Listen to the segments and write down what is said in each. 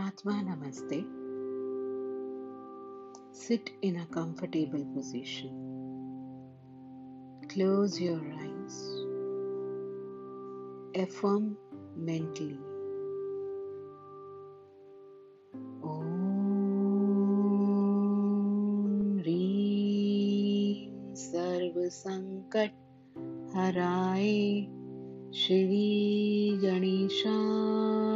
Atma Namaste. Sit in a comfortable position. Close your eyes. Affirm mentally. ॐ ह्रीं सर्वसङ्कट हराय श्रीगणेशाय नमः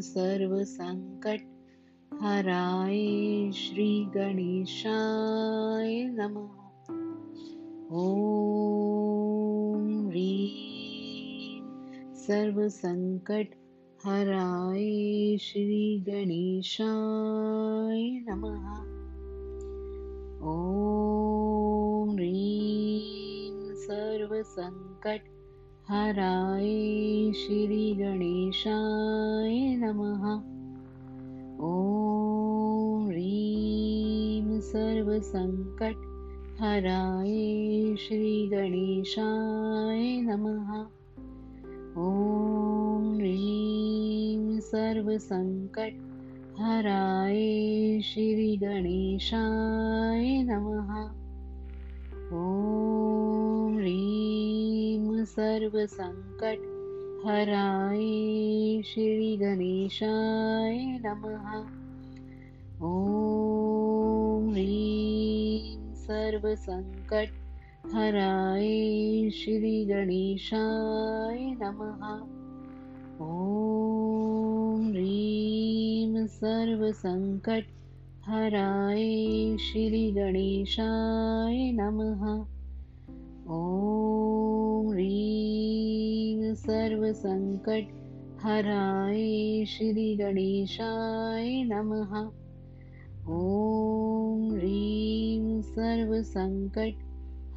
सर्वसङ्कट हराय श्रीगणेशाय नमः। ॐ सर्वसङ्कट हराय श्रीगणेशाय नमः। ॐ सर्वसङ्कट हराय श्रीगणेशाय नमः। ॐ ह्रीं सर्वसङ्कट हराय श्रीगणेशाय नमः। ॐ ह्रीं सर्वसङ्कट हराय श्रीगणेशाय नमः। ॐ ह्रीं सर्वसङ्कट हराय श्रीगणेशाय नमः। ॐ ह्रीं सर्वसङ्कट हराय श्रीगणेशाय नमः। ॐ ह्रीं सर्वसङ्कट हराय श्रीगणेशाय नमः। ॐ सर्व संकट हराय श्री गणेशाय नमः। ॐ ह्रीं सर्व संकट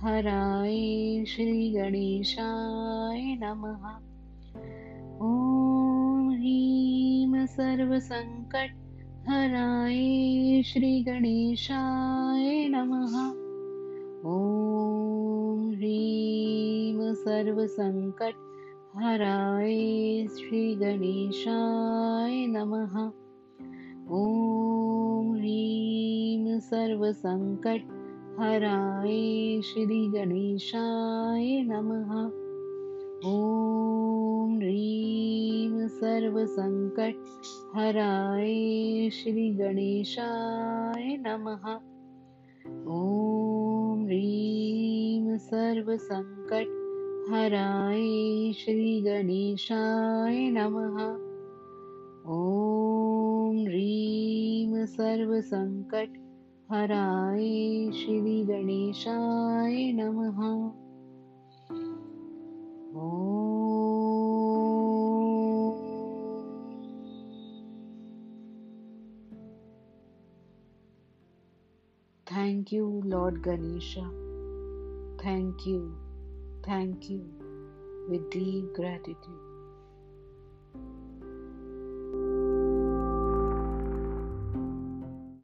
हराय श्री गणेशाय नमः। ॐ ह्रीं सर्व संकट हराय श्री गणेशाय नमः। ॐ ह्रीं सर्व संकट हराय श्रीगणेशाय नमः। ॐ ह्रीं सर्वसङ्कट हराय श्रीगणेशाय नमः। ॐ ह्रीं सर्वसङ्कट हराय श्रीगणेशाय नमः। ॐ ह्रीं सर्वसङ्कट हराय श्रीगणेशाय नमः। ॐ ह्रीं सर्वसङ्कट हराय श्री श्रीगणेशाय नमः। Thank you, Lord Ganesha. Thank you, thank you, with deep gratitude.